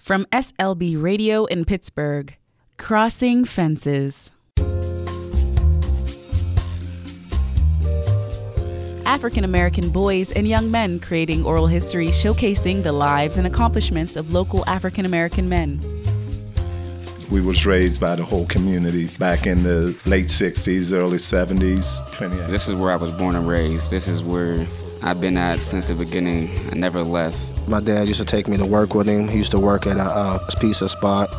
From SLB Radio in Pittsburgh, Crossing Fences. African American boys and young men creating oral history showcasing the lives and accomplishments of local African American men. We was raised by the whole community back in the late 60s, early 70s. This is where I was born and raised. This is where I've been at since the beginning. I never left. My dad used to take me to work with him. He used to work at a, uh, a pizza spot.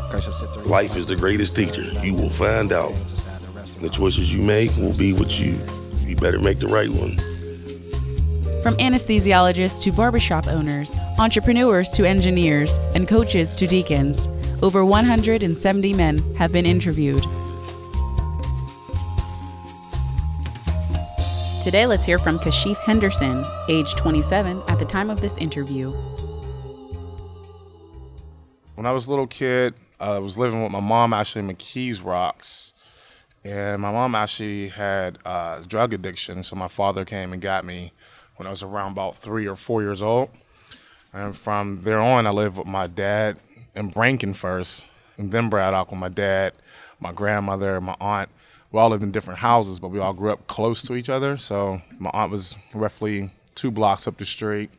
Life is the greatest teacher. You will find out. The choices you make will be what you. You better make the right one. From anesthesiologists to barbershop owners, entrepreneurs to engineers, and coaches to deacons, over 170 men have been interviewed. Today, let's hear from Kashif Henderson, age 27 at the time of this interview. When I was a little kid, I was living with my mom in McKees Rocks. And my mom actually had uh, drug addiction, so my father came and got me when I was around about three or four years old. And from there on, I lived with my dad in Branken first, and then Braddock with my dad, my grandmother, my aunt. We all lived in different houses, but we all grew up close to each other. So my aunt was roughly two blocks up the street.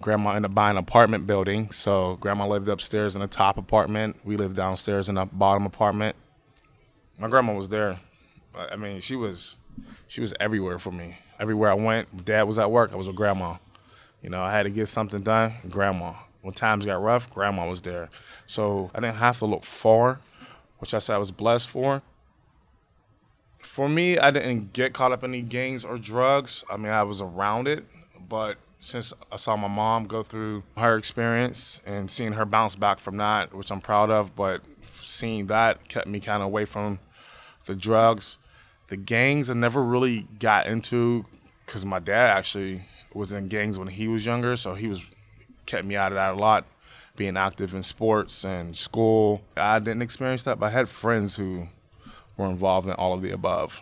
Grandma ended up buying an apartment building, so grandma lived upstairs in the top apartment. We lived downstairs in the bottom apartment. My grandma was there. I mean, she was she was everywhere for me. Everywhere I went, dad was at work. I was with grandma. You know, I had to get something done. Grandma. When times got rough, grandma was there. So I didn't have to look far, which I said I was blessed for. For me, I didn't get caught up in any gangs or drugs. I mean, I was around it, but since I saw my mom go through her experience and seeing her bounce back from that, which I'm proud of, but seeing that kept me kind of away from the drugs. The gangs I never really got into because my dad actually was in gangs when he was younger, so he was kept me out of that a lot. Being active in sports and school, I didn't experience that, but I had friends who were involved in all of the above.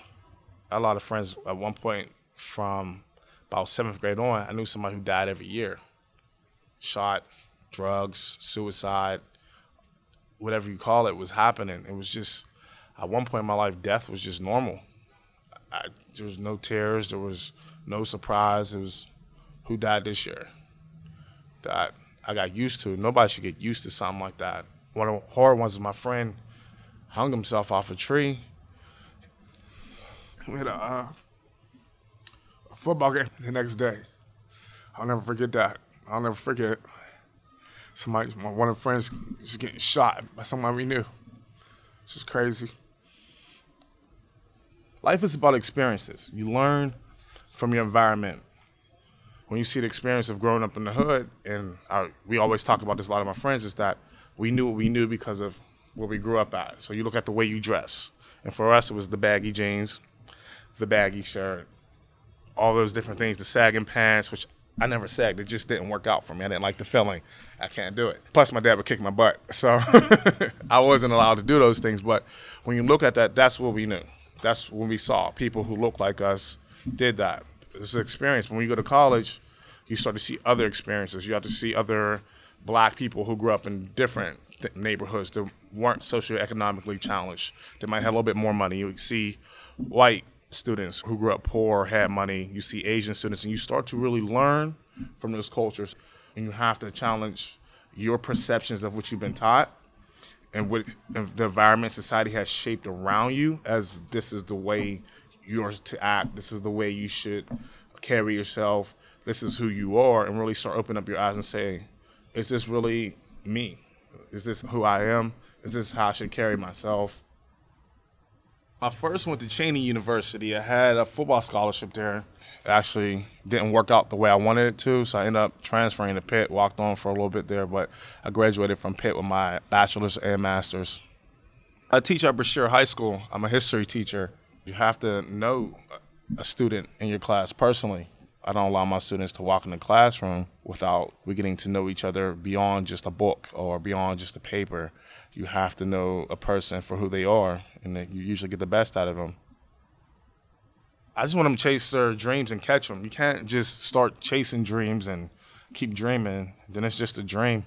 A lot of friends at one point from about seventh grade on. I knew somebody who died every year, shot, drugs, suicide, whatever you call it, was happening. It was just at one point in my life, death was just normal. I, there was no tears, there was no surprise. It was who died this year. That I got used to. Nobody should get used to something like that. One of the hard ones is my friend hung himself off a tree. We had a, uh, a football game the next day. I'll never forget that. I'll never forget somebody, one of the friends, just getting shot by someone we knew. It's just crazy. Life is about experiences. You learn from your environment. When you see the experience of growing up in the hood, and I, we always talk about this, a lot of my friends, is that we knew what we knew because of where we grew up at. So you look at the way you dress. And for us, it was the baggy jeans, the baggy shirt, all those different things, the sagging pants, which I never sagged. It just didn't work out for me. I didn't like the feeling. I can't do it. Plus, my dad would kick my butt. So I wasn't allowed to do those things. But when you look at that, that's what we knew. That's when we saw people who looked like us did that. An experience. When you go to college, you start to see other experiences. You have to see other black people who grew up in different th- neighborhoods that weren't socioeconomically challenged. They might have a little bit more money. You see white students who grew up poor, had money. You see Asian students, and you start to really learn from those cultures. And you have to challenge your perceptions of what you've been taught and what the environment society has shaped around you as this is the way you're to act. This is the way you should carry yourself. This is who you are, and really start opening up your eyes and say, is this really me? Is this who I am? Is this how I should carry myself? I first went to Cheyney University. I had a football scholarship there. It actually didn't work out the way I wanted it to, so I ended up transferring to Pitt, walked on for a little bit there, but I graduated from Pitt with my bachelor's and master's. I teach at Brashear High School. I'm a history teacher. You have to know a student in your class personally. I don't allow my students to walk in the classroom without we getting to know each other beyond just a book or beyond just a paper. You have to know a person for who they are, and you usually get the best out of them. I just want them to chase their dreams and catch them. You can't just start chasing dreams and keep dreaming. Then it's just a dream.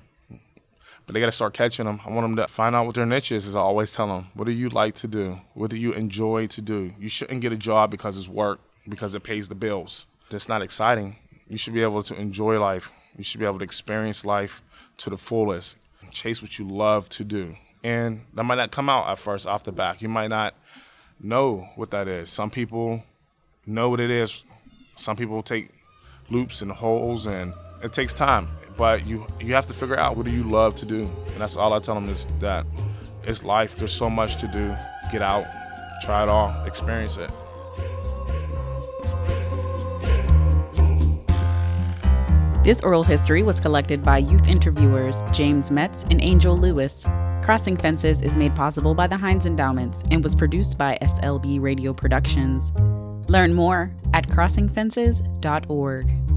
But they got to start catching them. I want them to find out what their niche is. As I always tell them, what do you like to do? What do you enjoy to do? You shouldn't get a job because it's work, because it pays the bills. That's not exciting. You should be able to enjoy life. You should be able to experience life to the fullest. Chase what you love to do. And that might not come out at first off the back. You might not know what that is. Some people know what it is. Some people take loops and holes and it takes time but you you have to figure out what do you love to do and that's all i tell them is that it's life there's so much to do get out try it all experience it This oral history was collected by youth interviewers James Metz and Angel Lewis. Crossing Fences is made possible by the Heinz Endowments and was produced by SLB Radio Productions. Learn more at crossingfences.org.